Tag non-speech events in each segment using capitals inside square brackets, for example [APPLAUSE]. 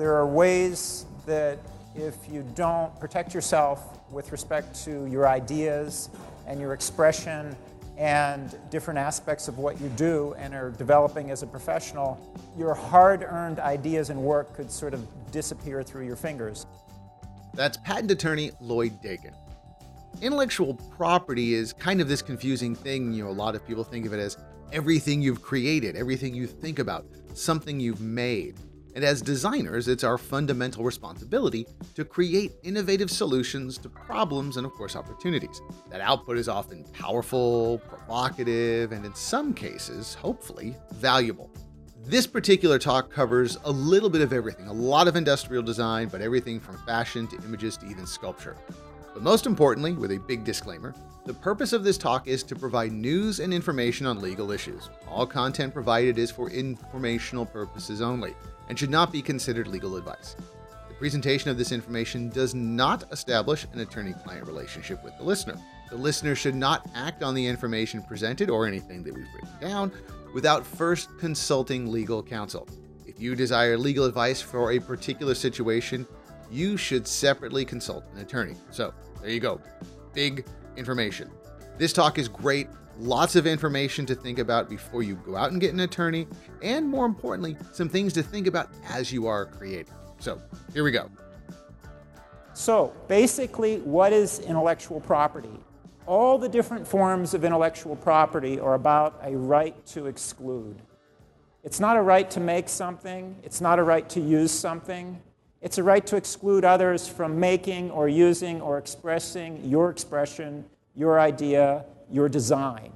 there are ways that if you don't protect yourself with respect to your ideas and your expression and different aspects of what you do and are developing as a professional, your hard earned ideas and work could sort of disappear through your fingers. That's patent attorney Lloyd Dakin. Intellectual property is kind of this confusing thing. You know, a lot of people think of it as everything you've created, everything you think about, something you've made. And as designers, it's our fundamental responsibility to create innovative solutions to problems and, of course, opportunities. That output is often powerful, provocative, and in some cases, hopefully, valuable. This particular talk covers a little bit of everything a lot of industrial design, but everything from fashion to images to even sculpture. But most importantly, with a big disclaimer, the purpose of this talk is to provide news and information on legal issues. All content provided is for informational purposes only and should not be considered legal advice. The presentation of this information does not establish an attorney client relationship with the listener. The listener should not act on the information presented or anything that we've written down without first consulting legal counsel. If you desire legal advice for a particular situation, you should separately consult an attorney. So, there you go. Big information. This talk is great lots of information to think about before you go out and get an attorney, and more importantly, some things to think about as you are creating. So, here we go. So, basically, what is intellectual property? All the different forms of intellectual property are about a right to exclude. It's not a right to make something, it's not a right to use something. It's a right to exclude others from making or using or expressing your expression, your idea, your design.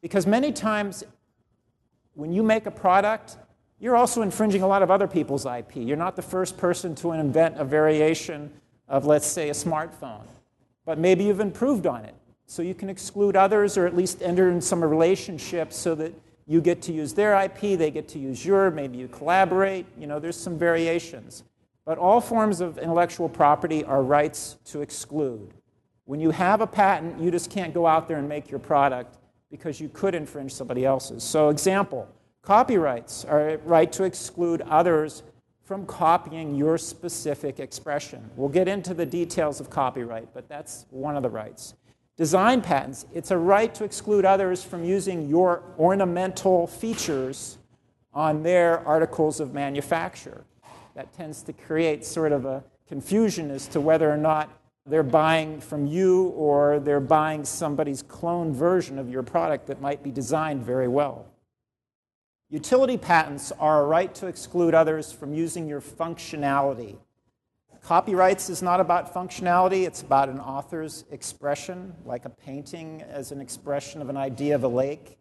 Because many times when you make a product, you're also infringing a lot of other people's IP. You're not the first person to invent a variation of, let's say, a smartphone, but maybe you've improved on it. So you can exclude others or at least enter in some relationship so that you get to use their IP, they get to use your, maybe you collaborate. You know, there's some variations. But all forms of intellectual property are rights to exclude. When you have a patent, you just can't go out there and make your product because you could infringe somebody else's. So, example copyrights are a right to exclude others from copying your specific expression. We'll get into the details of copyright, but that's one of the rights. Design patents, it's a right to exclude others from using your ornamental features on their articles of manufacture. That tends to create sort of a confusion as to whether or not they're buying from you or they're buying somebody's clone version of your product that might be designed very well. Utility patents are a right to exclude others from using your functionality. Copyrights is not about functionality, it's about an author's expression, like a painting as an expression of an idea of a lake,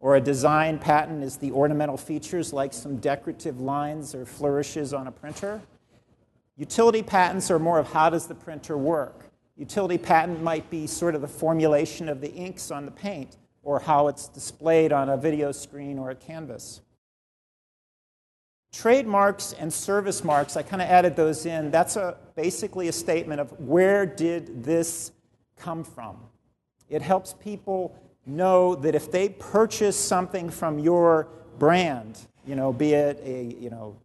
or a design patent is the ornamental features, like some decorative lines or flourishes on a printer. Utility patents are more of how does the printer work. Utility patent might be sort of the formulation of the inks on the paint or how it's displayed on a video screen or a canvas. Trademarks and service marks, I kind of added those in. That's a, basically a statement of where did this come from. It helps people know that if they purchase something from your brand, you know, be it a you know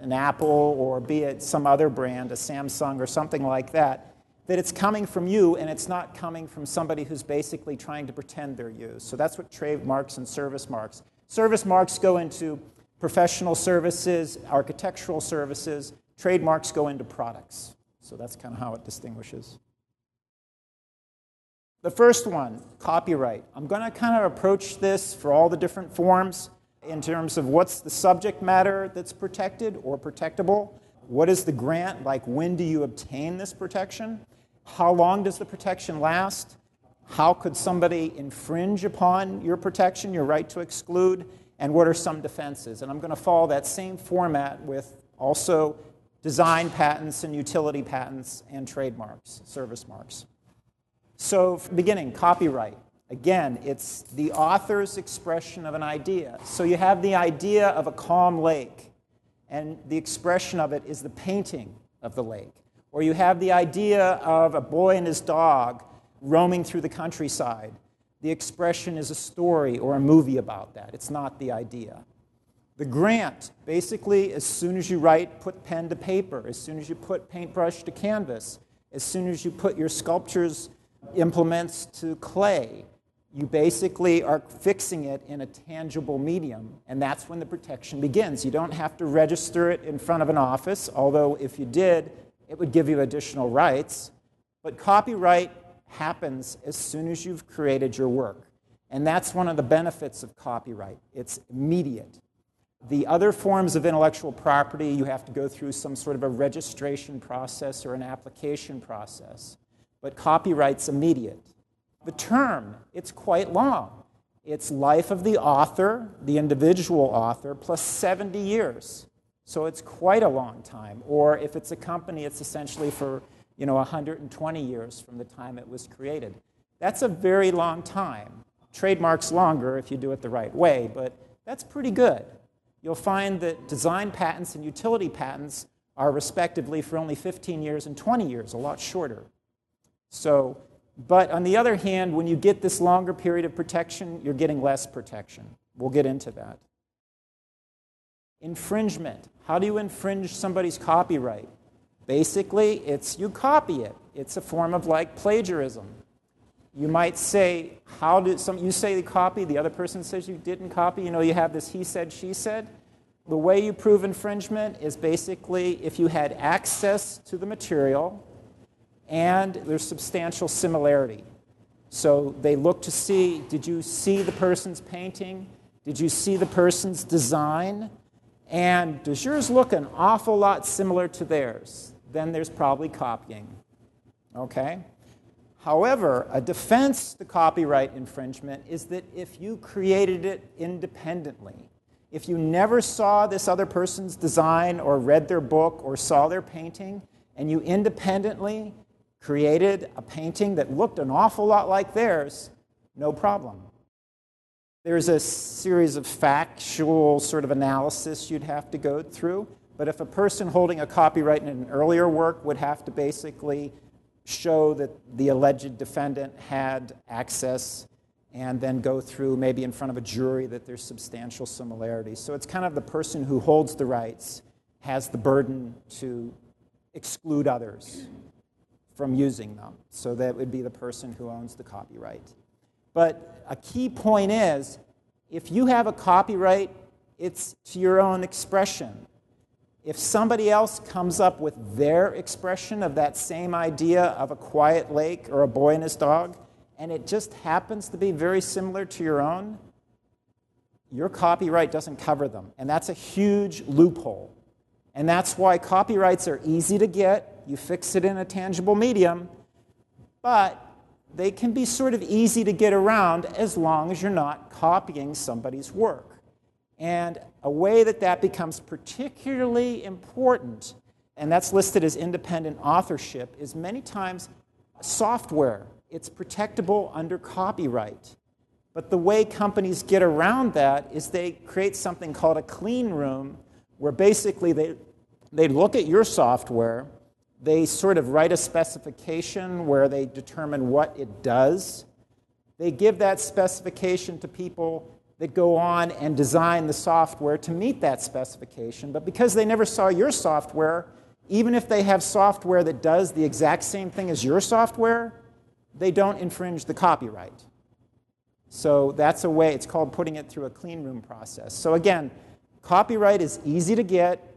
an Apple or be it some other brand, a Samsung or something like that, that it's coming from you and it's not coming from somebody who's basically trying to pretend they're you. So that's what trademarks and service marks. Service marks go into professional services, architectural services. Trademarks go into products. So that's kind of how it distinguishes. The first one, copyright. I'm going to kind of approach this for all the different forms in terms of what's the subject matter that's protected or protectable. What is the grant? Like, when do you obtain this protection? How long does the protection last? How could somebody infringe upon your protection, your right to exclude? And what are some defenses? And I'm going to follow that same format with also design patents and utility patents and trademarks, service marks. So, beginning, copyright. Again, it's the author's expression of an idea. So you have the idea of a calm lake, and the expression of it is the painting of the lake. Or you have the idea of a boy and his dog roaming through the countryside. The expression is a story or a movie about that. It's not the idea. The grant, basically, as soon as you write, put pen to paper. As soon as you put paintbrush to canvas. As soon as you put your sculpture's implements to clay. You basically are fixing it in a tangible medium, and that's when the protection begins. You don't have to register it in front of an office, although if you did, it would give you additional rights. But copyright happens as soon as you've created your work. And that's one of the benefits of copyright. It's immediate. The other forms of intellectual property, you have to go through some sort of a registration process or an application process. But copyright's immediate. The term, it's quite long. It's life of the author, the individual author, plus 70 years. So it's quite a long time. Or if it's a company, it's essentially for you know, 120 years from the time it was created. That's a very long time. Trademarks longer if you do it the right way, but that's pretty good. You'll find that design patents and utility patents are respectively for only 15 years and 20 years, a lot shorter. So, but on the other hand, when you get this longer period of protection, you're getting less protection. We'll get into that. Infringement. How do you infringe somebody's copyright? Basically, it's you copy it. It's a form of like plagiarism. You might say, how did some you say you copy, the other person says you didn't copy. You know, you have this he said, she said. The way you prove infringement is basically if you had access to the material and there's substantial similarity. So they look to see did you see the person's painting? Did you see the person's design? And does yours look an awful lot similar to theirs? Then there's probably copying. Okay? However, a defense to copyright infringement is that if you created it independently, if you never saw this other person's design or read their book or saw their painting, and you independently created a painting that looked an awful lot like theirs, no problem. There's a series of factual sort of analysis you'd have to go through. But if a person holding a copyright in an earlier work would have to basically show that the alleged defendant had access and then go through maybe in front of a jury that there's substantial similarities. So it's kind of the person who holds the rights has the burden to exclude others from using them. So that would be the person who owns the copyright. But a key point is if you have a copyright, it's to your own expression. If somebody else comes up with their expression of that same idea of a quiet lake or a boy and his dog, and it just happens to be very similar to your own, your copyright doesn't cover them. And that's a huge loophole. And that's why copyrights are easy to get. You fix it in a tangible medium, but they can be sort of easy to get around as long as you're not copying somebody's work. And a way that that becomes particularly important, and that's listed as independent authorship, is many times software. It's protectable under copyright. But the way companies get around that is they create something called a clean room, where basically they, they look at your software they sort of write a specification where they determine what it does. They give that specification to people that go on and design the software to meet that specification. But because they never saw your software, even if they have software that does the exact same thing as your software, they don't infringe the copyright. So that's a way, it's called putting it through a clean room process. So again, copyright is easy to get,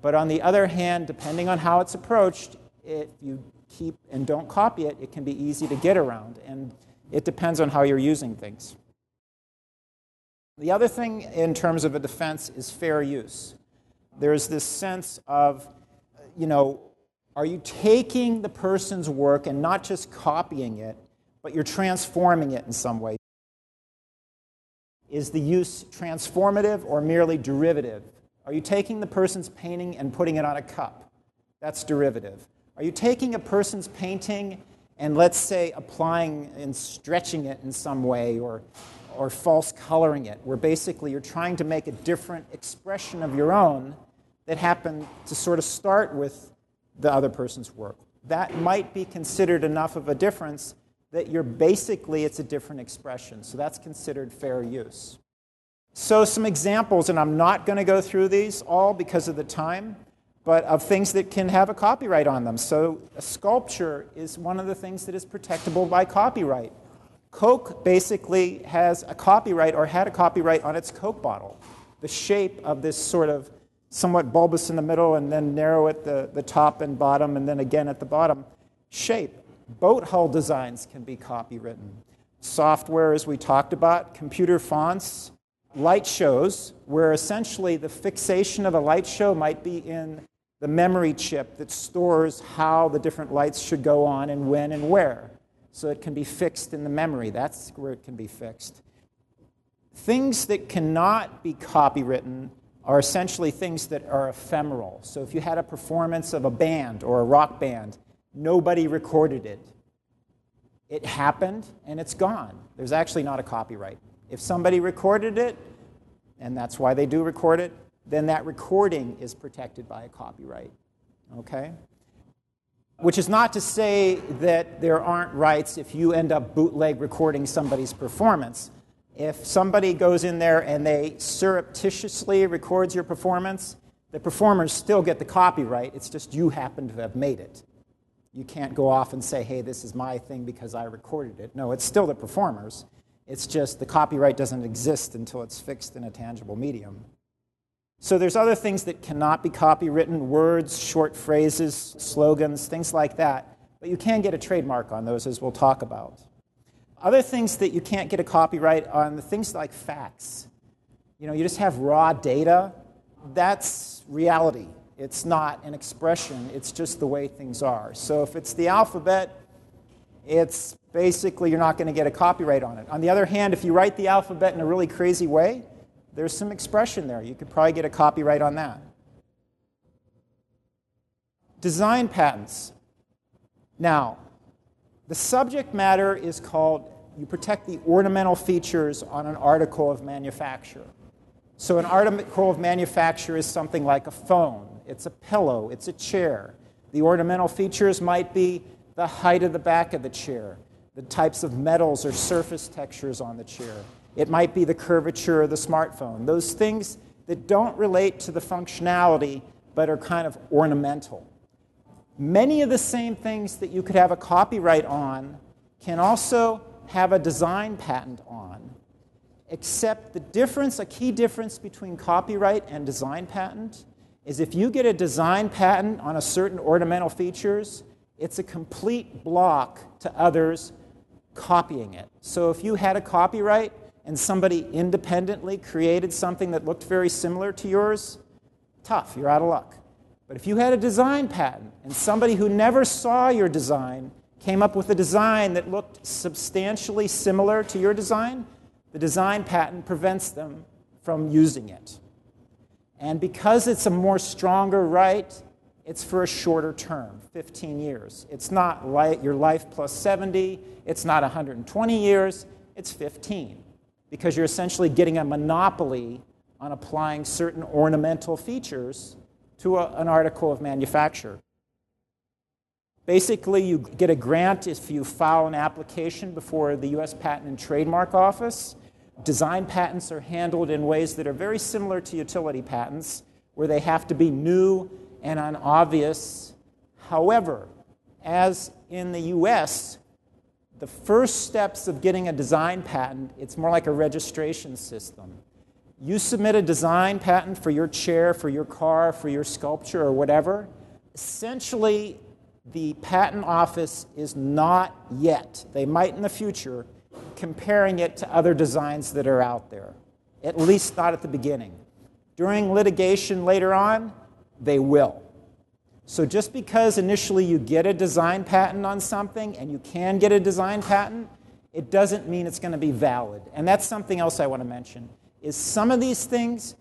but on the other hand, depending on how it's approached, if you keep and don't copy it, it can be easy to get around. And it depends on how you're using things. The other thing in terms of a defense is fair use. There's this sense of, you know, are you taking the person's work and not just copying it, but you're transforming it in some way? Is the use transformative or merely derivative? Are you taking the person's painting and putting it on a cup? That's derivative. Are you taking a person's painting and let's say applying and stretching it in some way or, or false coloring it, where basically you're trying to make a different expression of your own that happened to sort of start with the other person's work? That might be considered enough of a difference that you're basically it's a different expression. So that's considered fair use. So, some examples, and I'm not going to go through these all because of the time, but of things that can have a copyright on them. So, a sculpture is one of the things that is protectable by copyright. Coke basically has a copyright or had a copyright on its Coke bottle. The shape of this sort of somewhat bulbous in the middle and then narrow at the, the top and bottom and then again at the bottom shape. Boat hull designs can be copywritten. Software, as we talked about, computer fonts, light shows, where essentially the fixation of a light show might be in the memory chip that stores how the different lights should go on and when and where. So it can be fixed in the memory. That's where it can be fixed. Things that cannot be copywritten are essentially things that are ephemeral. So if you had a performance of a band or a rock band, nobody recorded it. It happened and it's gone. There's actually not a copyright. If somebody recorded it, and that's why they do record it, then that recording is protected by a copyright. Okay? Which is not to say that there aren't rights if you end up bootleg recording somebody's performance. If somebody goes in there and they surreptitiously records your performance, the performers still get the copyright. It's just you happen to have made it. You can't go off and say, hey, this is my thing because I recorded it. No, it's still the performers. It's just the copyright doesn't exist until it's fixed in a tangible medium. So there's other things that cannot be copywritten, words, short phrases, slogans, things like that. But you can get a trademark on those, as we'll talk about. Other things that you can't get a copyright on, the things like facts. You know, you just have raw data. That's reality. It's not an expression, it's just the way things are. So if it's the alphabet, it's basically you're not going to get a copyright on it. On the other hand, if you write the alphabet in a really crazy way, there's some expression there. You could probably get a copyright on that. Design patents. Now, the subject matter is called you protect the ornamental features on an article of manufacture. So, an article of manufacture is something like a phone, it's a pillow, it's a chair. The ornamental features might be the height of the back of the chair, the types of metals or surface textures on the chair. It might be the curvature of the smartphone. Those things that don't relate to the functionality but are kind of ornamental. Many of the same things that you could have a copyright on can also have a design patent on, except the difference, a key difference between copyright and design patent is if you get a design patent on a certain ornamental features, it's a complete block to others copying it. So if you had a copyright and somebody independently created something that looked very similar to yours, tough, you're out of luck. But if you had a design patent and somebody who never saw your design came up with a design that looked substantially similar to your design, the design patent prevents them from using it. And because it's a more stronger right, it's for a shorter term, 15 years. It's not your life plus 70, it's not 120 years, it's 15. Because you're essentially getting a monopoly on applying certain ornamental features to a, an article of manufacture. Basically, you get a grant if you file an application before the US Patent and Trademark Office. Design patents are handled in ways that are very similar to utility patents, where they have to be new and unobvious. However, as in the US, the first steps of getting a design patent, it's more like a registration system. You submit a design patent for your chair, for your car, for your sculpture, or whatever. Essentially, the patent office is not yet, they might in the future, comparing it to other designs that are out there, at least not at the beginning. During litigation later on, they will. So just because initially you get a design patent on something and you can get a design patent, it doesn't mean it's going to be valid. And that's something else I want to mention is some of these things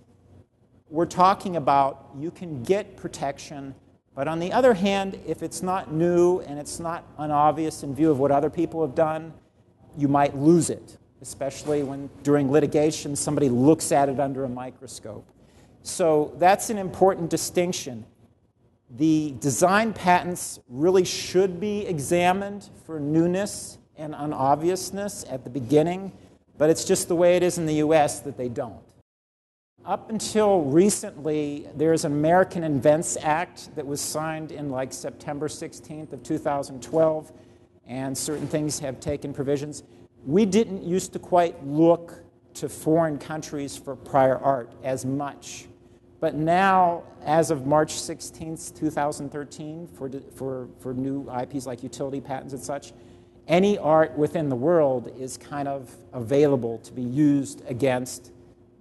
we're talking about, you can get protection, but on the other hand, if it's not new and it's not unobvious in view of what other people have done, you might lose it, especially when during litigation somebody looks at it under a microscope. So that's an important distinction. The design patents really should be examined for newness and unobviousness at the beginning but it's just the way it is in the US that they don't. up until recently, there's an American Invents Act that was signed in like September 16th of 2012, and certain things have taken provisions. We didn't used to quite look to foreign countries for prior art as much. But now, as of March 16th, 2013, for, for, for new IPs like utility patents and such, any art within the world is kind of available to be used against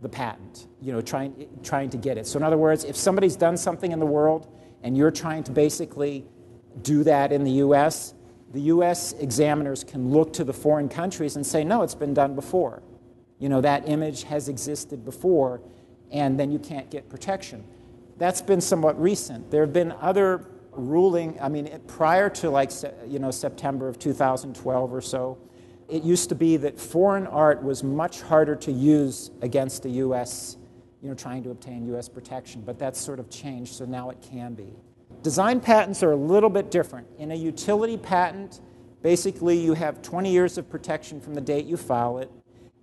the patent, you know, trying, trying to get it. So, in other words, if somebody's done something in the world and you're trying to basically do that in the US, the US examiners can look to the foreign countries and say, no, it's been done before. You know, that image has existed before, and then you can't get protection. That's been somewhat recent. There have been other ruling, I mean, prior to like, you know, September of 2012 or so, it used to be that foreign art was much harder to use against the U.S., you know, trying to obtain U.S. protection, but that's sort of changed, so now it can be. Design patents are a little bit different. In a utility patent, basically you have 20 years of protection from the date you file it,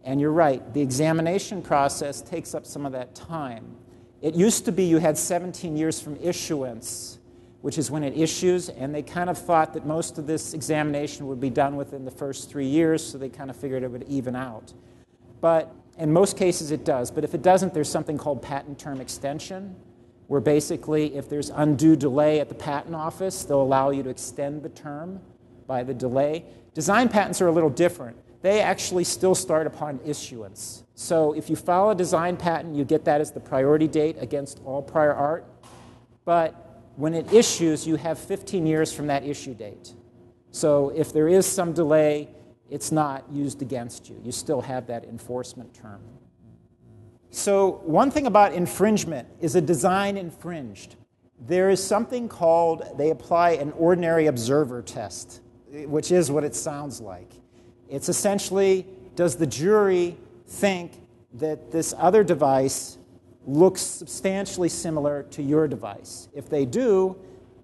and you're right, the examination process takes up some of that time. It used to be you had 17 years from issuance, which is when it issues, and they kind of thought that most of this examination would be done within the first three years, so they kind of figured it would even out. But in most cases, it does. But if it doesn't, there's something called patent term extension, where basically, if there's undue delay at the patent office, they'll allow you to extend the term by the delay. Design patents are a little different they actually still start upon issuance. So if you file a design patent, you get that as the priority date against all prior art. But when it issues, you have 15 years from that issue date. So if there is some delay, it's not used against you. You still have that enforcement term. So, one thing about infringement is a design infringed. There is something called, they apply an ordinary observer test, which is what it sounds like. It's essentially does the jury think that this other device looks substantially similar to your device? If they do,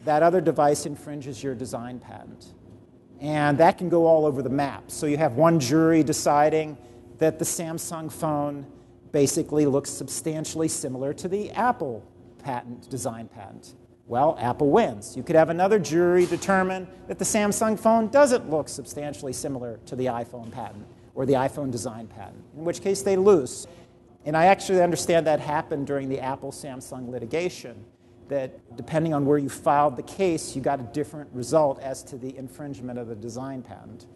that other device infringes your design patent. And that can go all over the map. So you have one jury deciding that the Samsung phone basically looks substantially similar to the Apple patent, design patent. Well, Apple wins. You could have another jury determine that the Samsung phone doesn't look substantially similar to the iPhone patent or the iPhone design patent, in which case they lose. And I actually understand that happened during the Apple Samsung litigation, that depending on where you filed the case, you got a different result as to the infringement of the design patent.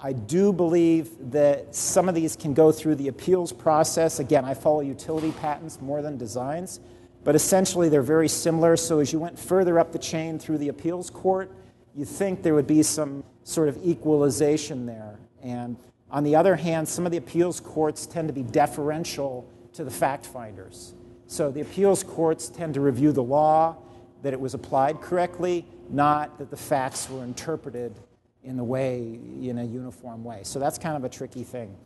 I do believe that some of these can go through the appeals process. Again, I follow utility patents more than designs. But essentially, they're very similar. So as you went further up the chain through the appeals court, you think there would be some sort of equalization there. And on the other hand, some of the appeals courts tend to be deferential to the fact finders. So the appeals courts tend to review the law, that it was applied correctly, not that the facts were interpreted in the way, in a uniform way. So that's kind of a tricky thing.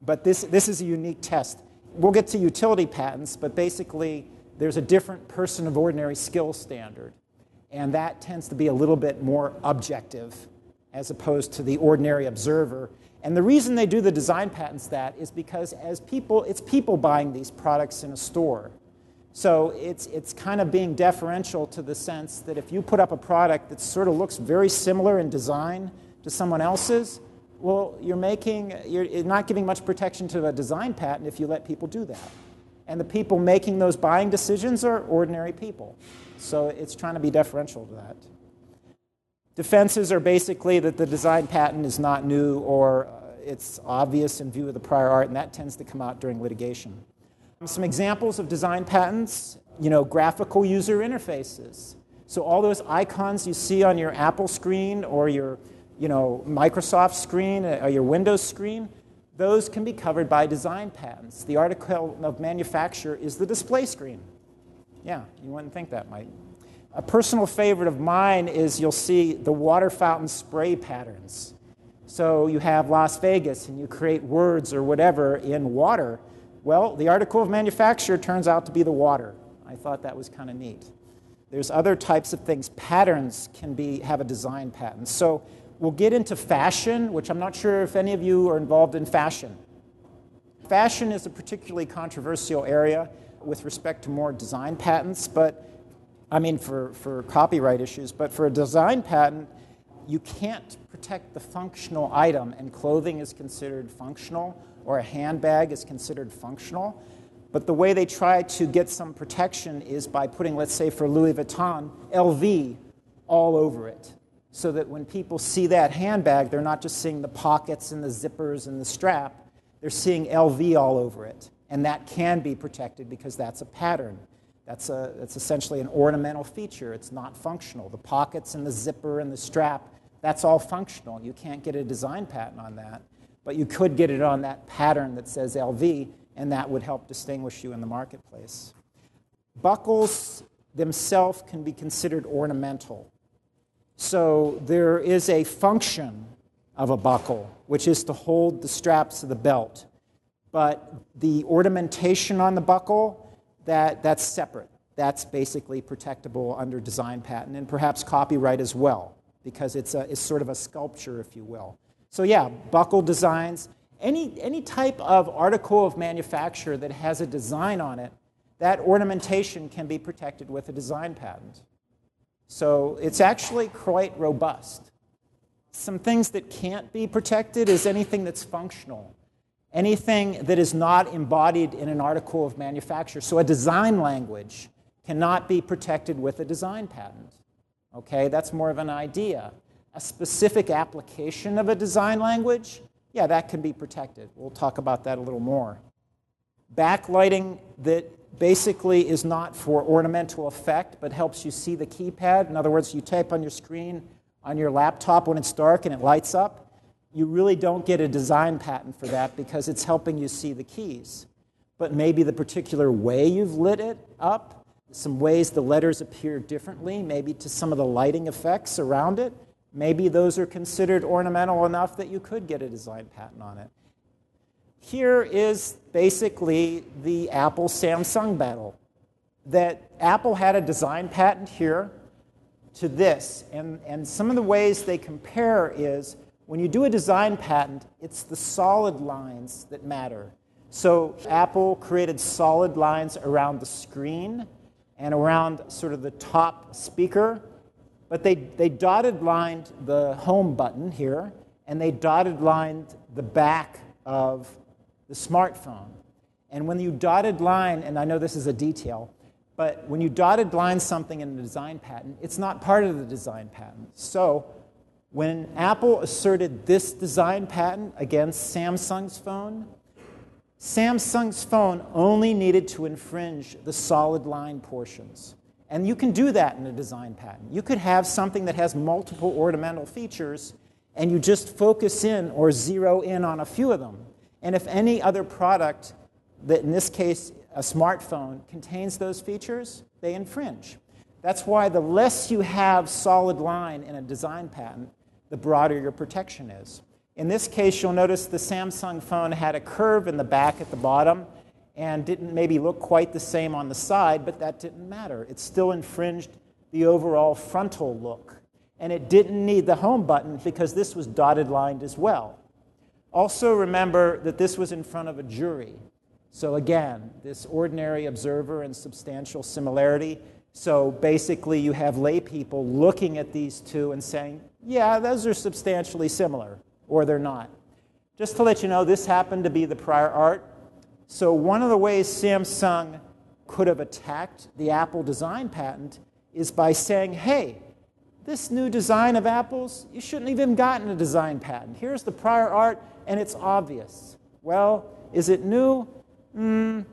But this, this is a unique test. We'll get to utility patents, but basically, there's a different person of ordinary skill standard. And that tends to be a little bit more objective as opposed to the ordinary observer. And the reason they do the design patents that is because as people, it's people buying these products in a store. So it's, it's kind of being deferential to the sense that if you put up a product that sort of looks very similar in design to someone else's, well, you're making, you're not giving much protection to a design patent if you let people do that. And the people making those buying decisions are ordinary people. So it's trying to be deferential to that. Defenses are basically that the design patent is not new or uh, it's obvious in view of the prior art, and that tends to come out during litigation. Some examples of design patents, you know, graphical user interfaces. So all those icons you see on your Apple screen or your, you know, Microsoft screen or your Windows screen, those can be covered by design patents. The article of manufacture is the display screen. Yeah, you wouldn't think that might. A personal favorite of mine is you'll see the water fountain spray patterns. So you have Las Vegas and you create words or whatever in water. Well, the article of manufacture turns out to be the water. I thought that was kind of neat. There's other types of things. Patterns can be, have a design patent. So We'll get into fashion, which I'm not sure if any of you are involved in fashion. Fashion is a particularly controversial area. with respect to more design patents, but I mean for, for copyright issues, but for a design patent, you can't protect the functional item, and clothing is considered functional, or a handbag is considered functional. But the way they try to get some protection is by putting, let's say, for Louis Vuitton, LV all over it. So that when people see that handbag, they're not just seeing the pockets and the zippers and the strap, they're seeing LV all over it. And that can be protected because that's a pattern. That's, a, that's essentially an ornamental feature. It's not functional. The pockets and the zipper and the strap, that's all functional. You can't get a design patent on that. But you could get it on that pattern that says LV, and that would help distinguish you in the marketplace. Buckles themselves can be considered ornamental. So there is a function of a buckle, which is to hold the straps of the belt. But the ornamentation on the buckle, that, that's separate. That's basically protectable under design patent and perhaps copyright as well, because it's, a, it's sort of a sculpture, if you will. So, yeah, buckle designs, any, any type of article of manufacture that has a design on it, that ornamentation can be protected with a design patent. So, it's actually quite robust. Some things that can't be protected is anything that's functional, anything that is not embodied in an article of manufacture. So, a design language cannot be protected with a design patent. Okay, that's more of an idea a specific application of a design language, yeah, that can be protected. We'll talk about that a little more. Backlighting that basically is not for ornamental effect, but helps you see the keypad. In other words, you type on your screen on your laptop when it's dark and it lights up. You really don't get a design patent for that because it's helping you see the keys. But maybe the particular way you've lit it up, some ways the letters appear differently, maybe to some of the lighting effects around it, Maybe those are considered ornamental enough that you could get a design patent on it. Here is basically the Apple Samsung battle. That Apple had a design patent here to this. And, and some of the ways they compare is when you do a design patent, it's the solid lines that matter. So Apple created solid lines around the screen and around sort of the top speaker but they, they dotted lined the home button here, and they dotted lined the back of the smartphone. And when you dotted line, and I know this is a detail, but when you dotted line something in a design patent, it's not part of the design patent. So when Apple asserted this design patent against Samsung's phone, Samsung's phone only needed to infringe the solid line portions. And you can do that in a design patent. You could have something that has multiple ornamental features, and you just focus in or zero in on a few of them. And if any other product, that in this case a smartphone, contains those features, they infringe. That's why the less you have solid line in a design patent, the broader your protection is. In this case, you'll notice the Samsung phone had a curve in the back at the bottom and didn't maybe look quite the same on the side, but that didn't matter. It still infringed the overall frontal look. And it didn't need the home button because this was dotted lined as well. Also, remember that this was in front of a jury. So, again, this ordinary observer and substantial similarity. So, basically, you have lay people looking at these two and saying, yeah, those are substantially similar, or they're not. Just to let you know, this happened to be the prior art so, one of the ways Samsung could have attacked the Apple design patent is by saying, hey, this new design of Apple's, you shouldn't have even gotten a design patent. Here's the prior art, and it's obvious. Well, is it new? Mm,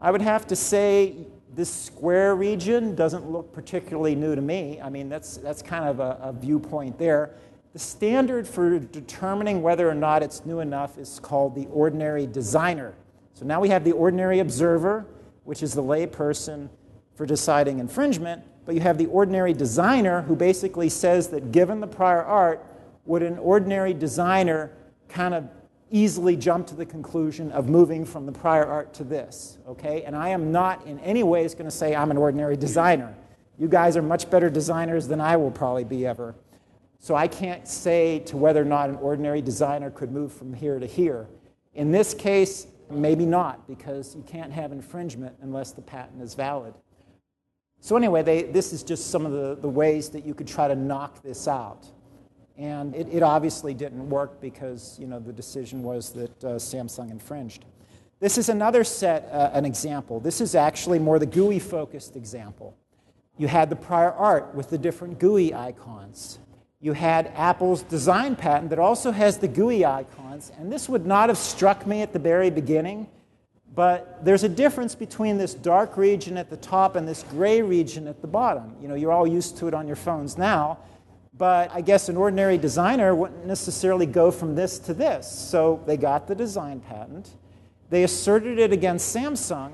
I would have to say this square region doesn't look particularly new to me. I mean, that's, that's kind of a, a viewpoint there. The standard for determining whether or not it's new enough is called the ordinary designer so now we have the ordinary observer, which is the layperson for deciding infringement, but you have the ordinary designer who basically says that given the prior art, would an ordinary designer kind of easily jump to the conclusion of moving from the prior art to this, okay? And I am not in any ways going to say I'm an ordinary designer. You guys are much better designers than I will probably be ever. So I can't say to whether or not an ordinary designer could move from here to here. In this case, Maybe not, because you can't have infringement unless the patent is valid. So, anyway, they, this is just some of the, the ways that you could try to knock this out. And it, it obviously didn't work because you know, the decision was that uh, Samsung infringed. This is another set, uh, an example. This is actually more the GUI focused example. You had the prior art with the different GUI icons. You had Apple's design patent that also has the GUI icons. And this would not have struck me at the very beginning, but there's a difference between this dark region at the top and this gray region at the bottom. You know, you're all used to it on your phones now. But I guess an ordinary designer wouldn't necessarily go from this to this. So they got the design patent. They asserted it against Samsung,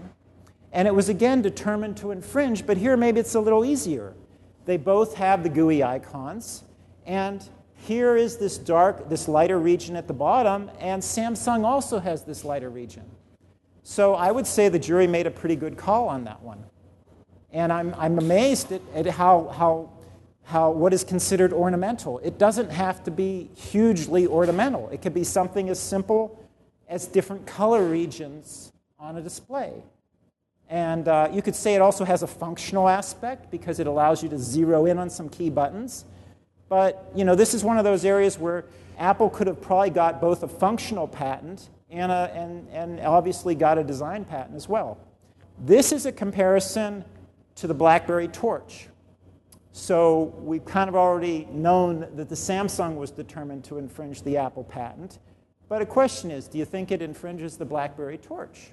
and it was again determined to infringe. But here, maybe it's a little easier. They both have the GUI icons, and here is this dark, this lighter region at the bottom, and Samsung also has this lighter region. So I would say the jury made a pretty good call on that one. And I'm, I'm amazed at, at how, how how what is considered ornamental. It doesn't have to be hugely ornamental. It could be something as simple as different color regions on a display. And uh, you could say it also has a functional aspect because it allows you to zero in on some key buttons. But you know, this is one of those areas where Apple could have probably got both a functional patent and, a, and, and obviously got a design patent as well. This is a comparison to the BlackBerry Torch, so we've kind of already known that the Samsung was determined to infringe the Apple patent. But a question is do you think it infringes the BlackBerry torch?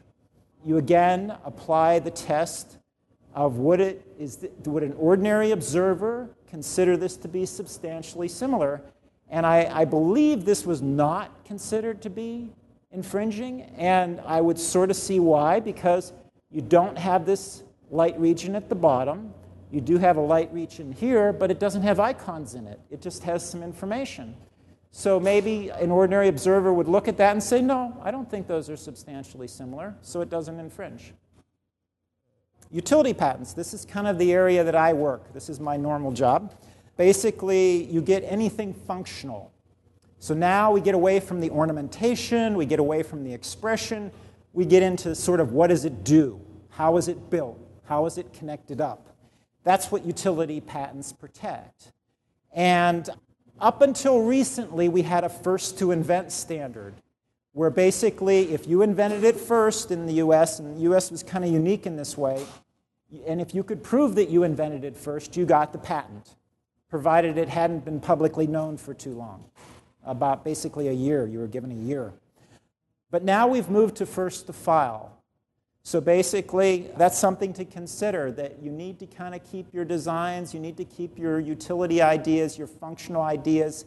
You again apply the test of would, it, is the, would an ordinary observer consider this to be substantially similar? And I, I believe this was not considered to be infringing, and I would sort of see why, because you don't have this light region at the bottom. You do have a light region here, but it doesn't have icons in it. It just has some information. So maybe an ordinary observer would look at that and say, no, I don't think those are substantially similar, so it doesn't infringe. Utility patents. This is kind of the area that I work. This is my normal job. Basically, you get anything functional. So now we get away from the ornamentation, we get away from the expression, we get into sort of what does it do? How is it built? How is it connected up? That's what utility patents protect. And up until recently, we had a first to invent standard, where basically, if you invented it first in the US, and the US was kind of unique in this way, and if you could prove that you invented it first, you got the patent, provided it hadn't been publicly known for too long. About basically a year, you were given a year. But now we've moved to first to file. So basically, that's something to consider that you need to kind of keep your designs, you need to keep your utility ideas, your functional ideas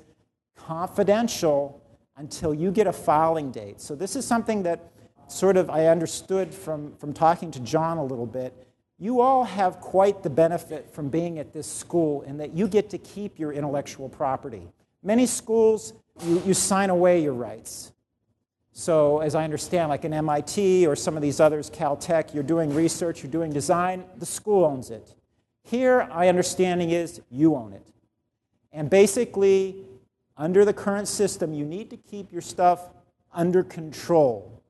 confidential until you get a filing date. So this is something that sort of I understood from, from talking to John a little bit. You all have quite the benefit from being at this school in that you get to keep your intellectual property. Many schools, you, you sign away your rights. So, as I understand, like in MIT or some of these others, Caltech, you're doing research, you're doing design, the school owns it. Here, my understanding is you own it. And basically, under the current system, you need to keep your stuff under control,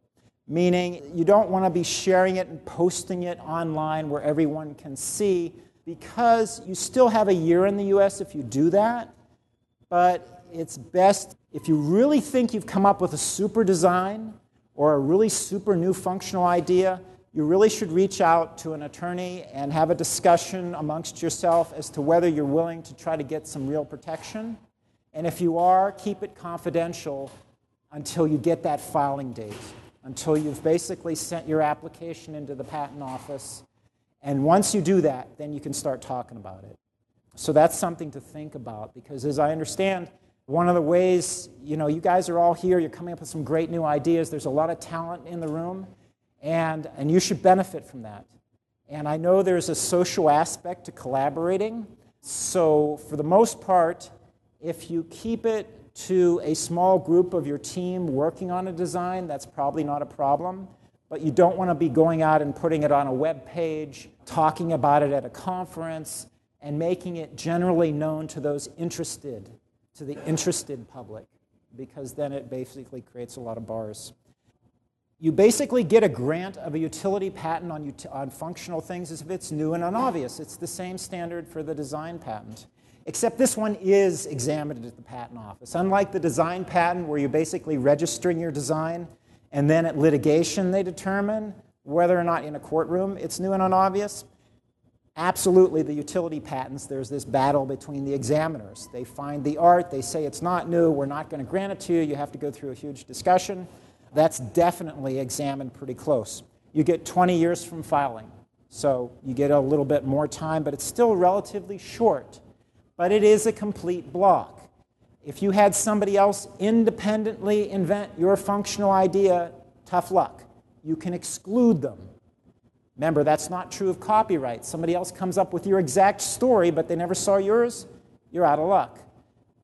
meaning you don't want to be sharing it and posting it online where everyone can see because you still have a year in the US if you do that, but it's best if you really think you've come up with a super design or a really super new functional idea, you really should reach out to an attorney and have a discussion amongst yourself as to whether you're willing to try to get some real protection. And if you are, keep it confidential until you get that filing date, until you've basically sent your application into the patent office. And once you do that, then you can start talking about it. So that's something to think about because, as I understand, one of the ways, you know, you guys are all here, you're coming up with some great new ideas. There's a lot of talent in the room, and, and you should benefit from that. And I know there's a social aspect to collaborating. So, for the most part, if you keep it to a small group of your team working on a design, that's probably not a problem. But you don't want to be going out and putting it on a web page, talking about it at a conference, and making it generally known to those interested to the interested public because then it basically creates a lot of bars. you basically get a grant of a utility patent on, on functional things as if it's new and unobvious. It's the same standard for the design patent. Except this one is examined at the patent office. Unlike the design patent, where you're basically registering your design, and then at litigation they determine whether or not in a courtroom it's new and unobvious. Absolutely, the utility patents, there's this battle between the examiners. They find the art, they say it's not new, we're not going to grant it to you, you have to go through a huge discussion. That's definitely examined pretty close. You get 20 years from filing, so you get a little bit more time, but it's still relatively short. But it is a complete block. If you had somebody else independently invent your functional idea, tough luck. You can exclude them. Remember, that's not true of copyright. Somebody else comes up with your exact story, but they never saw yours, you're out of luck.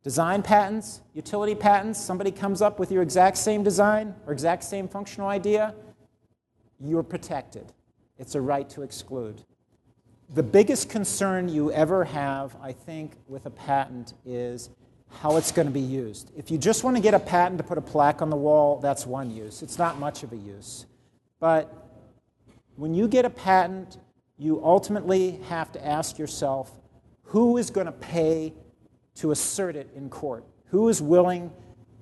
Design patents, utility patents, somebody comes up with your exact same design or exact same functional idea, you're protected. It's a right to exclude. The biggest concern you ever have, I think, with a patent is how it's going to be used. If you just want to get a patent to put a plaque on the wall, that's one use. It's not much of a use. But when you get a patent, you ultimately have to ask yourself who is going to pay to assert it in court? Who is willing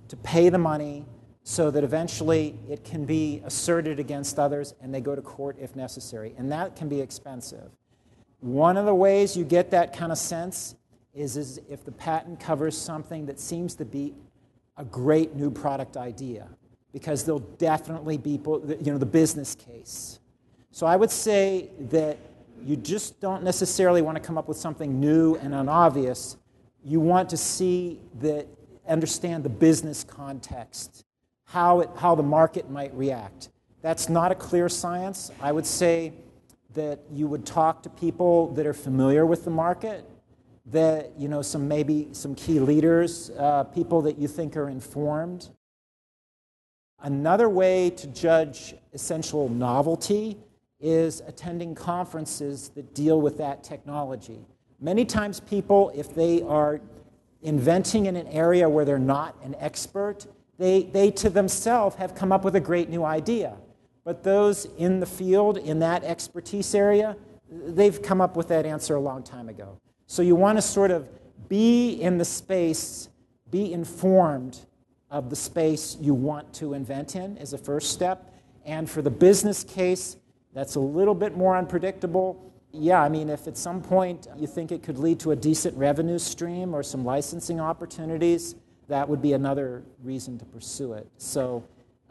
to pay the money so that eventually it can be asserted against others and they go to court if necessary? And that can be expensive. One of the ways you get that kind of sense is, is if the patent covers something that seems to be a great new product idea, because there'll definitely be you know, the business case. So I would say that you just don't necessarily want to come up with something new and unobvious. You want to see that, understand the business context, how, it, how the market might react. That's not a clear science. I would say that you would talk to people that are familiar with the market that you know some maybe some key leaders, uh, people that you think are informed. Another way to judge essential novelty is attending conferences that deal with that technology. Many times, people, if they are inventing in an area where they're not an expert, they, they to themselves have come up with a great new idea. But those in the field, in that expertise area, they've come up with that answer a long time ago. So you want to sort of be in the space, be informed of the space you want to invent in is a first step. And for the business case, that's a little bit more unpredictable. Yeah, I mean, if at some point you think it could lead to a decent revenue stream or some licensing opportunities, that would be another reason to pursue it. So,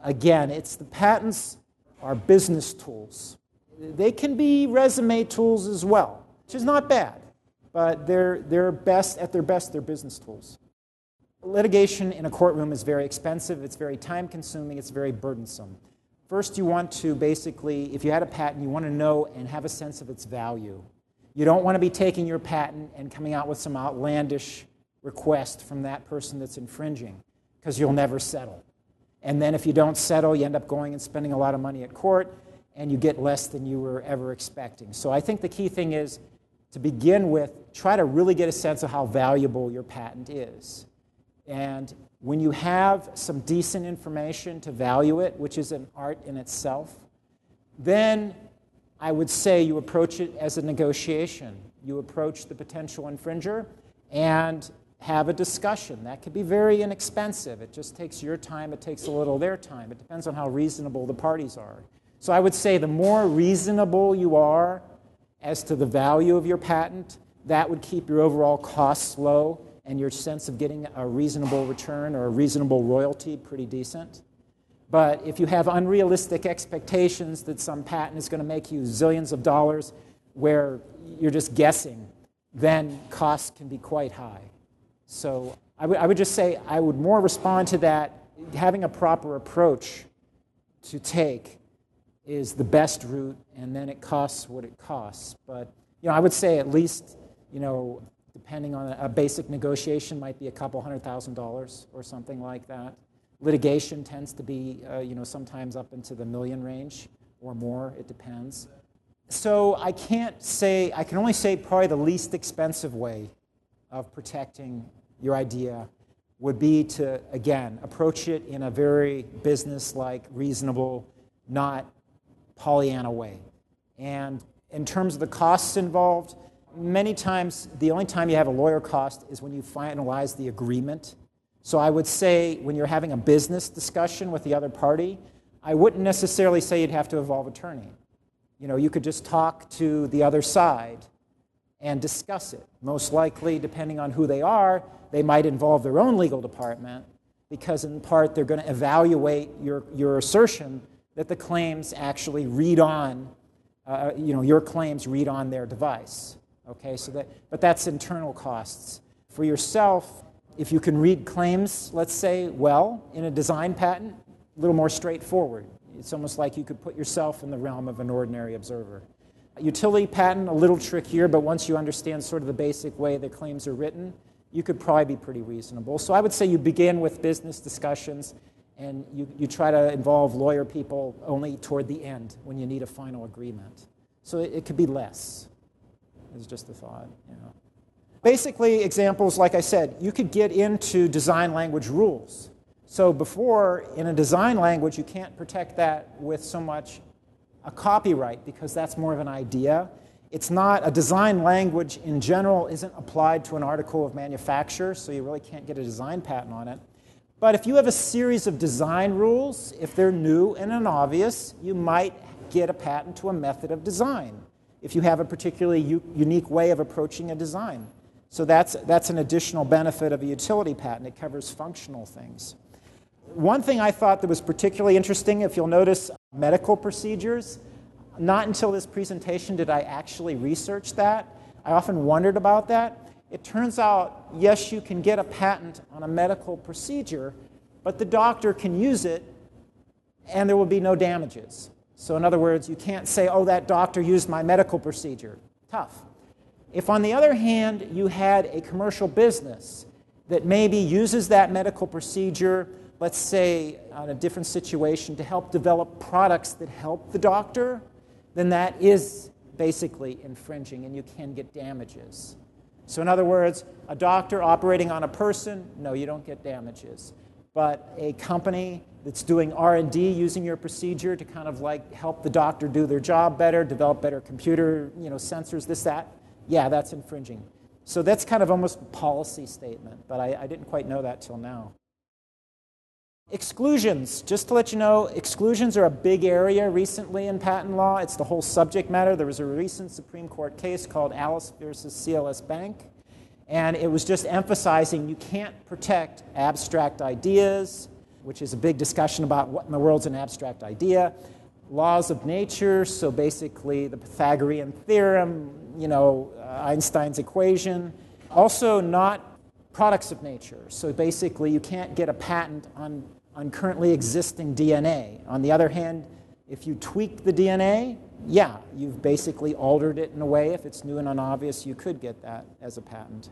again, it's the patents are business tools. They can be resume tools as well, which is not bad but they're, they're best, at their best, they're business tools. Litigation in a courtroom is very expensive, it's very time consuming, it's very burdensome. First, you want to basically, if you had a patent, you want to know and have a sense of its value. You don't want to be taking your patent and coming out with some outlandish request from that person that's infringing, because you'll never settle. And then if you don't settle, you end up going and spending a lot of money at court, and you get less than you were ever expecting. So I think the key thing is to begin with, try to really get a sense of how valuable your patent is. And when you have some decent information to value it, which is an art in itself, then I would say you approach it as a negotiation. You approach the potential infringer and have a discussion. That could be very inexpensive. It just takes your time, it takes a little their time. It depends on how reasonable the parties are. So I would say the more reasonable you are as to the value of your patent. That would keep your overall costs low and your sense of getting a reasonable return or a reasonable royalty pretty decent. But if you have unrealistic expectations that some patent is going to make you zillions of dollars where you're just guessing, then costs can be quite high. So I, would just say I would more respond to that having a proper approach to take is the best route, and then it costs what it costs. But you know, I would say at least, you know, depending on a, basic negotiation, might be a couple hundred thousand dollars or something like that. Litigation tends to be, uh, you know, sometimes up into the million range or more. It depends. So I can't say. I can only say probably the least expensive way of protecting your idea would be to again approach it in a very business-like, reasonable not Pollyanna way. And in terms of the costs involved, many times the only time you have a lawyer cost is when you finalize the agreement. So I would say when you're having a business discussion with the other party, I wouldn't necessarily say you'd have to involve attorney. You know, you could just talk to the other side and discuss it. Most likely, depending on who they are, they might involve their own legal department because, in part, they're going to evaluate your, your assertion that the claims actually read on, uh, you know, your claims read on their device. Okay, so that, but that's internal costs. For yourself, if you can read claims, let's say, well, in a design patent, a little more straightforward. It's almost like you could put yourself in the realm of an ordinary observer. A utility patent, a little trickier, but once you understand sort of the basic way the claims are written, you could probably be pretty reasonable. So I would say you begin with business discussions and you, you try to involve lawyer people only toward the end when you need a final agreement. So it, it could be less, is just a thought. You know. Basically, examples, like I said, you could get into design language rules. So before, in a design language, you can't protect that with so much a copyright because that's more of an idea. It's not a design language in general isn't applied to an article of manufacture, so you really can't get a design patent on it. But if you have a series of design rules, if they're new and unobvious, you might get a patent to a method of design if you have a particularly u- unique way of approaching a design. So that's, that's an additional benefit of a utility patent. It covers functional things. One thing I thought that was particularly interesting, if you'll notice, medical procedures. Not until this presentation did I actually research that. I often wondered about that. It turns out, yes, you can get a patent on a medical procedure, but the doctor can use it and there will be no damages. So, in other words, you can't say, oh, that doctor used my medical procedure. Tough. If, on the other hand, you had a commercial business that maybe uses that medical procedure, let's say, on a different situation, to help develop products that help the doctor, then that is basically infringing and you can get damages. So, in other words, a doctor operating on a person, no, you don't get damages. But a company that's doing R&D using your procedure to kind of like help the doctor do their job better, develop better computer, you know, sensors, this, that, yeah, that's infringing. So that's kind of almost a policy statement, but I, I didn't quite know that till now. Exclusions, just to let you know, exclusions are a big area recently in patent law. It's the whole subject matter. There was a recent Supreme Court case called Alice versus CLS Bank, and it was just emphasizing you can't protect abstract ideas, which is a big discussion about what in the world's an abstract idea. Laws of nature, so basically the Pythagorean theorem, you know, uh, Einstein's equation. Also, not products of nature. So basically, you can't get a patent on, on currently existing DNA. On the other hand, if you tweak the DNA, yeah, you've basically altered it in a way. If it's new and unobvious, you could get that as a patent.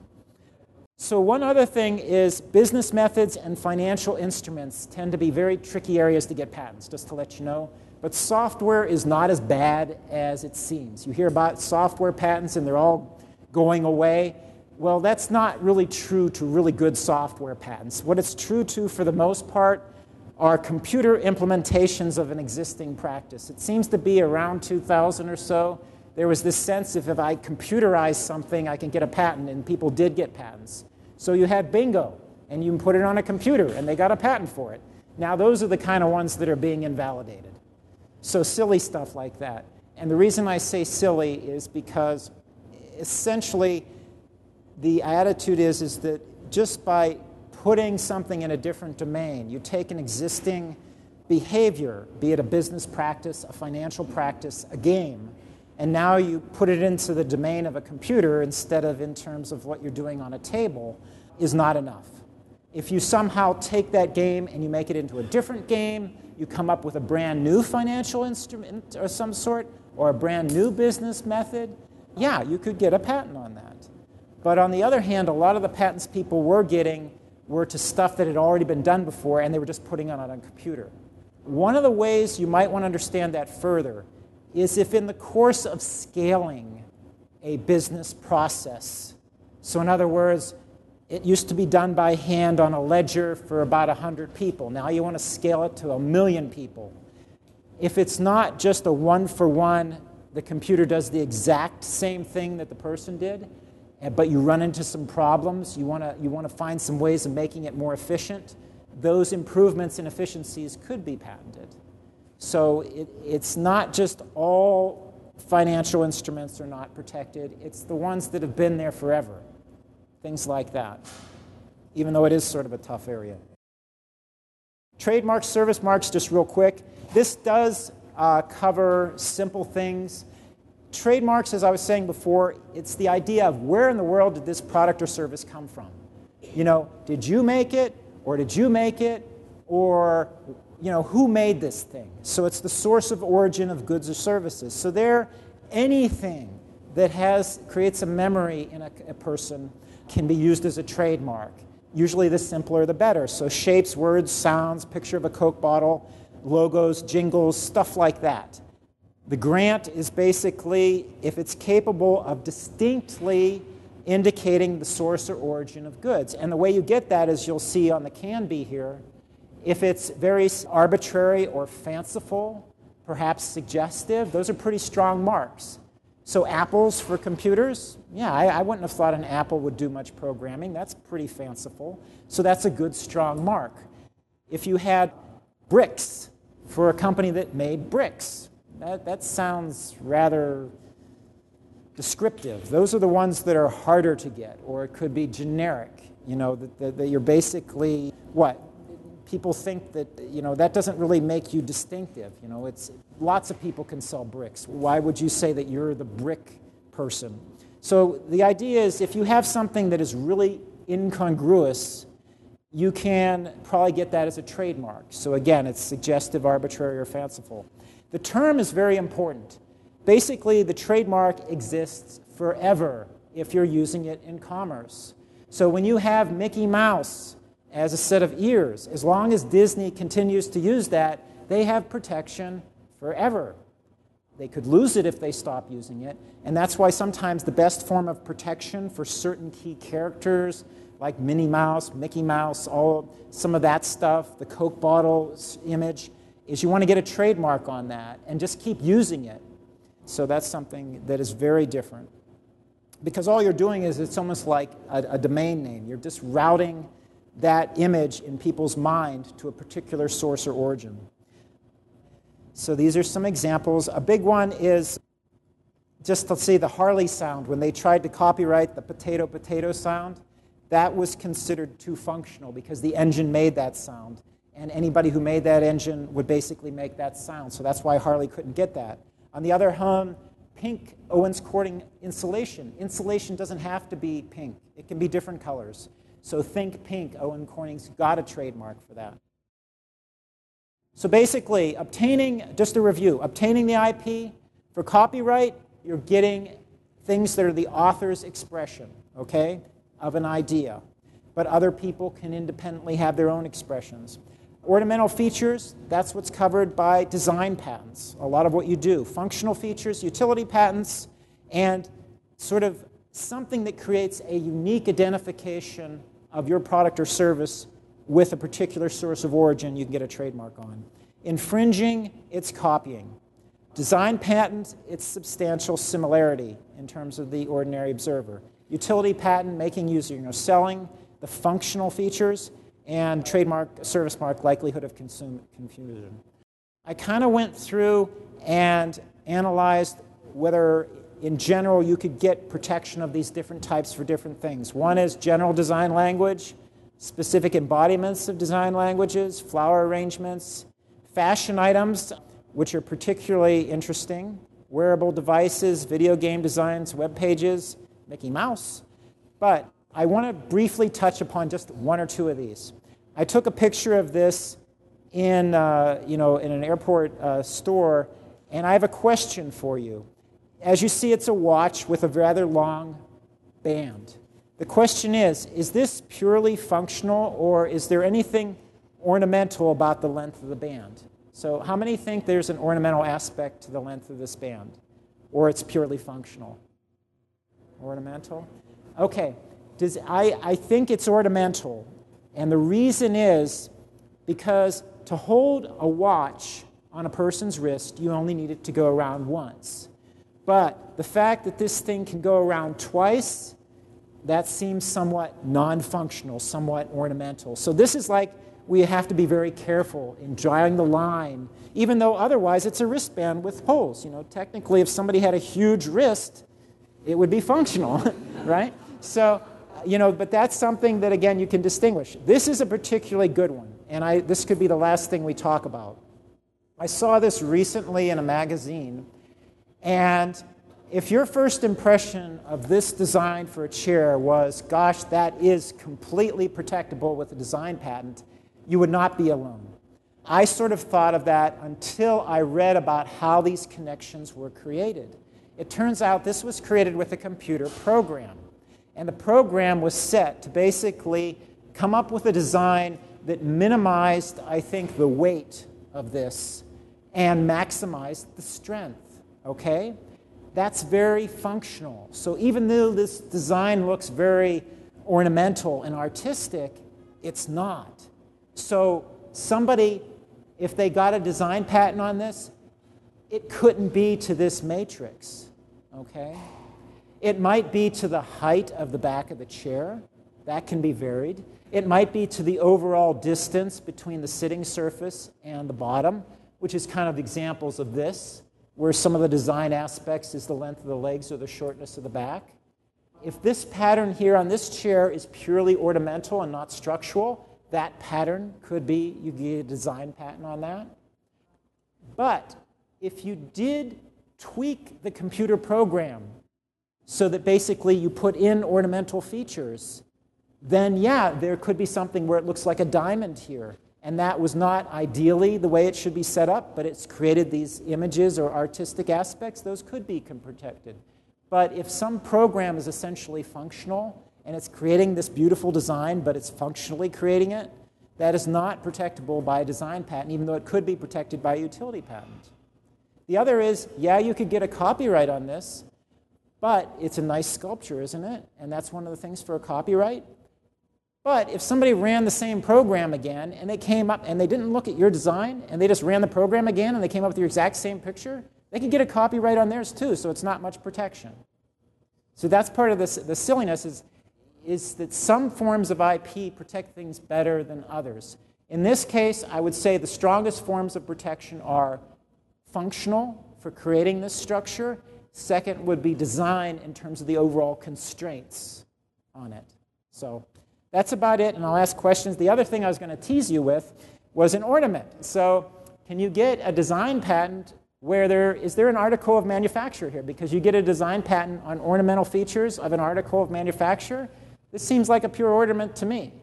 So, one other thing is business methods and financial instruments tend to be very tricky areas to get patents, just to let you know. But software is not as bad as it seems. You hear about software patents and they're all going away. Well, that's not really true to really good software patents. What it's true to, for the most part, are computer implementations of an existing practice. It seems to be around 2000 or so. There was this sense of if I computerize something, I can get a patent, and people did get patents. So you had bingo, and you put it on a computer, and they got a patent for it. Now, those are the kind of ones that are being invalidated. So, silly stuff like that. And the reason I say silly is because essentially, the attitude is, is that just by putting something in a different domain, you take an existing behavior, be it a business practice, a financial practice, a game, and now you put it into the domain of a computer instead of in terms of what you're doing on a table, is not enough. If you somehow take that game and you make it into a different game, you come up with a brand new financial instrument or some sort, or a brand new business method, yeah, you could get a patent on that. But on the other hand, a lot of the patents people were getting were to stuff that had already been done before and they were just putting it on a computer. One of the ways you might want to understand that further is if in the course of scaling a business process, so in other words, it used to be done by hand on a ledger for about 100 people. Now you want to scale it to a million people. if it's not just a one for one, the computer does the exact same thing that the person did, eh, but you run into some problems, you want to you want to find some ways of making it more efficient, those improvements in efficiencies could be patented. So it, it's not just all financial instruments are not protected, it's the ones that have been there forever. Things like that, even though it is sort of a tough area. Trademarks, service marks, just real quick. This does uh, cover simple things. Trademarks, as I was saying before, it's the idea of where in the world did this product or service come from? You know, did you make it, or did you make it, or you know, who made this thing? So it's the source of origin of goods or services. So there, anything that has creates a memory in a, a person can be used as a trademark. Usually, the simpler the better. So, shapes, words, sounds, picture of a Coke bottle, logos, jingles, stuff like that. The grant is basically if it's capable of distinctly indicating the source or origin of goods. And the way you get that is you'll see on the can be here, if it's very arbitrary or fanciful, perhaps suggestive, those are pretty strong marks. So, apples for computers, yeah, I, I, wouldn't have thought an apple would do much programming. That's pretty fanciful. So, that's a good, strong mark. If you had bricks for a company that made bricks, that, that sounds rather descriptive. Those are the ones that are harder to get, or it could be generic, you know, that, that, that you're basically what? People think that you know that doesn't really make you distinctive you know? It's lots of people can sell bricks. Why would you say that you're the brick person? So the idea is if you have something that is really incongruous you can probably get that as a trademark. So again it's suggestive arbitrary or fanciful. The term is very important. Basically the trademark exists forever if you're using it in commerce. So when you have mickey mouse as a set of ears. As long as Disney continues to use that, they have protection forever. They could lose it if they stop using it. And that's why sometimes the best form of protection for certain key characters, like Minnie Mouse, Mickey Mouse, all some of that stuff, the Coke bottle image, is you want to get a trademark on that and just keep using it. So that's something that is very different. Because all you're doing is it's almost like a, a domain name. You're just routing that image in people's mind to a particular source or origin. So these are some examples. A big one is just to see the Harley sound. When they tried to copyright the potato potato sound, that was considered too functional because the engine made that sound. And anybody who made that engine would basically make that sound. So that's why Harley couldn't get that. On the other hand, pink Owens Corning insulation. Insulation doesn't have to be pink, it can be different colors. So think pink. Owen Corning's got a trademark for that. So basically, obtaining, just a review, obtaining the IP for copyright, you're getting things that are the author's expression, okay, of an idea. But other people can independently have their own expressions. Ornamental features, that's what's covered by design patents, a lot of what you do. Functional features, utility patents, and sort of something that creates a unique identification of your product or service with a particular source of origin you can get a trademark on. Infringing, it's copying. Design patent, it's substantial similarity in terms of the ordinary observer. Utility patent, making use of, you know, selling the functional features, and trademark, service mark, likelihood of consume, confusion. I kind of went through and analyzed whether in general, you could get protection of these different types for different things. One is general design language, specific embodiments of design languages, flower arrangements, fashion items, which are particularly interesting, wearable devices, video game designs, web pages, Mickey Mouse. But I want to briefly touch upon just one or two of these. I took a picture of this in, uh, you know, in an airport uh, store, and I have a question for you. As you see, it's a watch with a rather long band. The question is is this purely functional, or is there anything ornamental about the length of the band? So, how many think there's an ornamental aspect to the length of this band? Or it's purely functional? Ornamental? Okay. Does, I, I think it's ornamental. And the reason is because to hold a watch on a person's wrist, you only need it to go around once. But the fact that this thing can go around twice, that seems somewhat non functional, somewhat ornamental. So this is like we have to be very careful in drawing the line, even though otherwise it's a wristband with holes. You know, technically, if somebody had a huge wrist, it would be functional, [LAUGHS] right? So, you know, but that's something that, again, you can distinguish. This is a particularly good one, and I, this could be the last thing we talk about. I saw this recently in a magazine, and if your first impression of this design for a chair was, gosh, that is completely protectable with a design patent, you would not be alone. I sort of thought of that until I read about how these connections were created. It turns out this was created with a computer program. And the program was set to basically come up with a design that minimized, I think, the weight of this and maximized the strength. Okay? That's very functional. So even though this design looks very ornamental and artistic, it's not. So somebody, if they got a design patent on this, it couldn't be to this matrix, okay? It might be to the height of the back of the chair. That can be varied. It might be to the overall distance between the sitting surface and the bottom, which is kind of examples of this, where some of the design aspects is the length of the legs or the shortness of the back. If this pattern here on this chair is purely ornamental and not structural, that pattern could be, you get a design patent on that. But if you did tweak the computer program so that basically you put in ornamental features, then yeah, there could be something where it looks like a diamond here. And that was not ideally the way it should be set up, but it's created these images or artistic aspects. Those could be protected. But if some program is essentially functional, and it's creating this beautiful design, but it's functionally creating it, that is not protectable by a design patent, even though it could be protected by a utility patent. The other is, yeah, you could get a copyright on this, but it's a nice sculpture, isn't it? And that's one of the things for a copyright. But if somebody ran the same program again and they came up and they didn't look at your design and they just ran the program again and they came up with your exact same picture, they could get a copyright on theirs too, so it's not much protection. So that's part of this, the silliness is is that some forms of IP protect things better than others. In this case, I would say the strongest forms of protection are functional for creating this structure. Second would be design in terms of the overall constraints on it. So that's about it, and I'll ask questions. The other thing I was going to tease you with was an ornament. So can you get a design patent where there is there an article of manufacture here? Because you get a design patent on ornamental features of an article of manufacture. This seems like a pure ornament to me.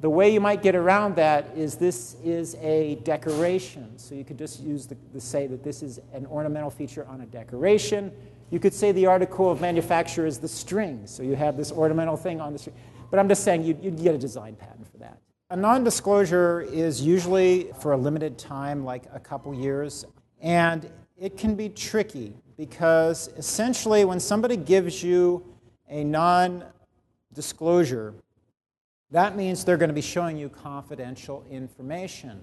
The way you might get around that is this is a decoration. So you could just use the, the say that this is an ornamental feature on a decoration. You could say the article of manufacture is the string. So you have this ornamental thing on the string. But I'm just saying you'd, you'd get a design patent for that. A non disclosure is usually for a limited time, like a couple years. And it can be tricky because essentially, when somebody gives you a non disclosure, that means they're going to be showing you confidential information,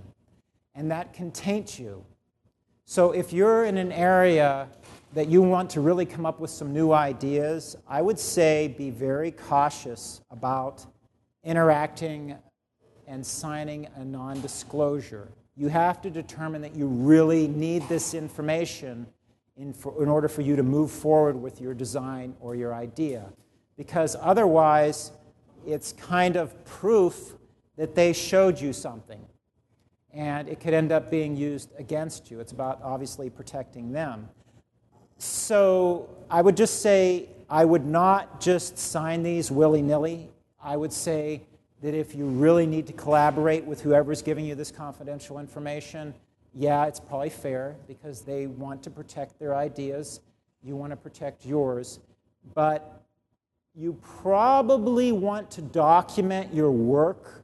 and that can taint you. So if you're in an area that you want to really come up with some new ideas, I would say be very cautious about interacting and signing a non disclosure. You have to determine that you really need this information in, for, in order for you to move forward with your design or your idea because otherwise it's kind of proof that they showed you something. And it could end up being used against you. It's about obviously protecting them. So I would just say I would not just sign these willy nilly. I would say that if you really need to collaborate with whoever's giving you this confidential information, yeah, it's probably fair because they want to protect their ideas. You want to protect yours. But you probably want to document your work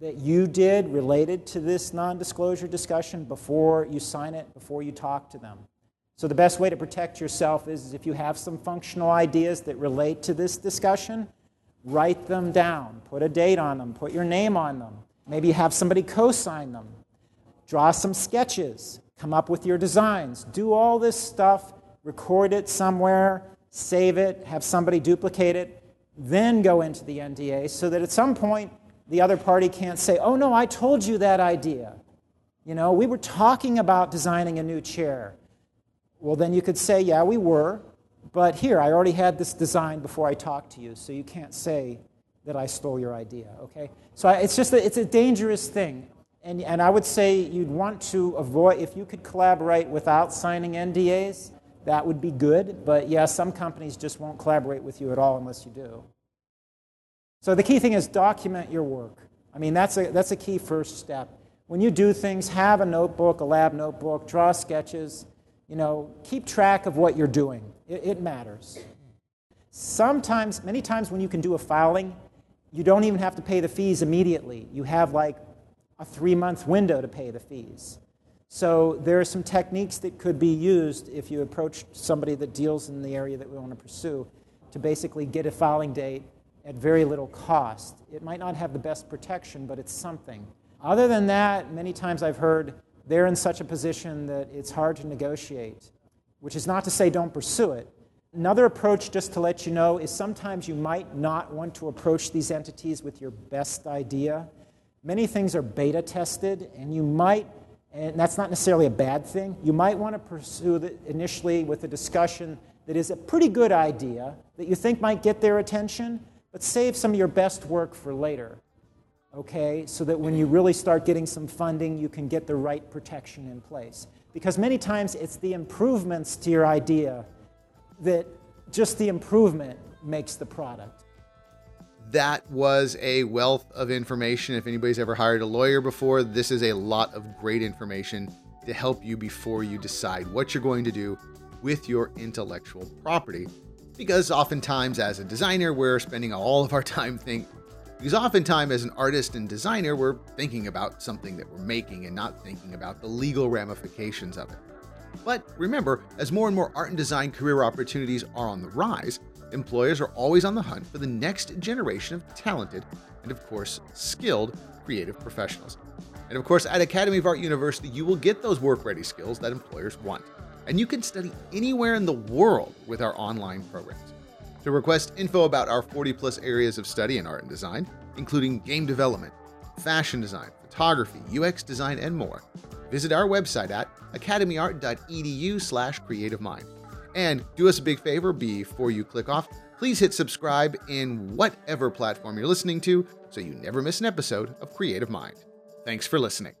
that you did related to this non disclosure discussion before you sign it, before you talk to them. So, the best way to protect yourself is, if you have some functional ideas that relate to this discussion, write them down, put a date on them, put your name on them. Maybe have somebody co sign them. draw some sketches, come up with your designs, do all this stuff, record it somewhere, save it, have somebody duplicate it, then go into the NDA so that at some point the other party can't say, oh no, I told you that idea. You know, we were talking about designing a new chair. Well, then you could say, yeah, we were, but here, I already had this design before I talked to you, so you can't say that I stole your idea, okay? So I, it's just a, it's a dangerous thing. And, and I would say you'd want to avoid, if you could collaborate without signing NDAs, that would be good. But yeah, some companies just won't collaborate with you at all unless you do. So the key thing is document your work. I mean, that's a, that's a key first step. When you do things, have a notebook, a lab notebook, draw sketches, you know, keep track of what you're doing. It, it matters. Sometimes, many times when you can do a filing, you don't even have to pay the fees immediately. You have like a three month window to pay the fees. So there are some techniques that could be used if you approach somebody that deals in the area that we want to pursue to basically get a filing date at very little cost. It might not have the best protection, but it's something. Other than that, many times I've heard they're in such a position that it's hard to negotiate, which is not to say don't pursue it. Another approach, just to let you know, is sometimes you might not want to approach these entities with your best idea. Many things are beta tested, and you might, and that's not necessarily a bad thing, you might want to pursue it initially with a discussion that is a pretty good idea that you think might get their attention, but save some of your best work for later. Okay, so that when you really start getting some funding, you can get the right protection in place. Because many times it's the improvements to your idea that just the improvement makes the product. That was a wealth of information. If anybody's ever hired a lawyer before, this is a lot of great information to help you before you decide what you're going to do with your intellectual property. Because oftentimes, as a designer, we're spending all of our [LAUGHS] time think, because oftentimes, as an artist and designer, we're thinking about something that we're making and not thinking about the legal ramifications of it. But remember, as more and more art and design career opportunities are on the rise, employers are always on the hunt for the next generation of talented and, of course, skilled creative professionals. And of course, at Academy of Art University, you will get those work ready skills that employers want. And you can study anywhere in the world with our online programs. To request info about our 40 plus areas of study in art and design, including game development, fashion design, photography, UX design, and more, visit our website at academyart.edu slash creativemind. And do us a big favor before you click off, please hit subscribe in whatever platform you're listening to so you never miss an episode of Creative Mind. Thanks for listening.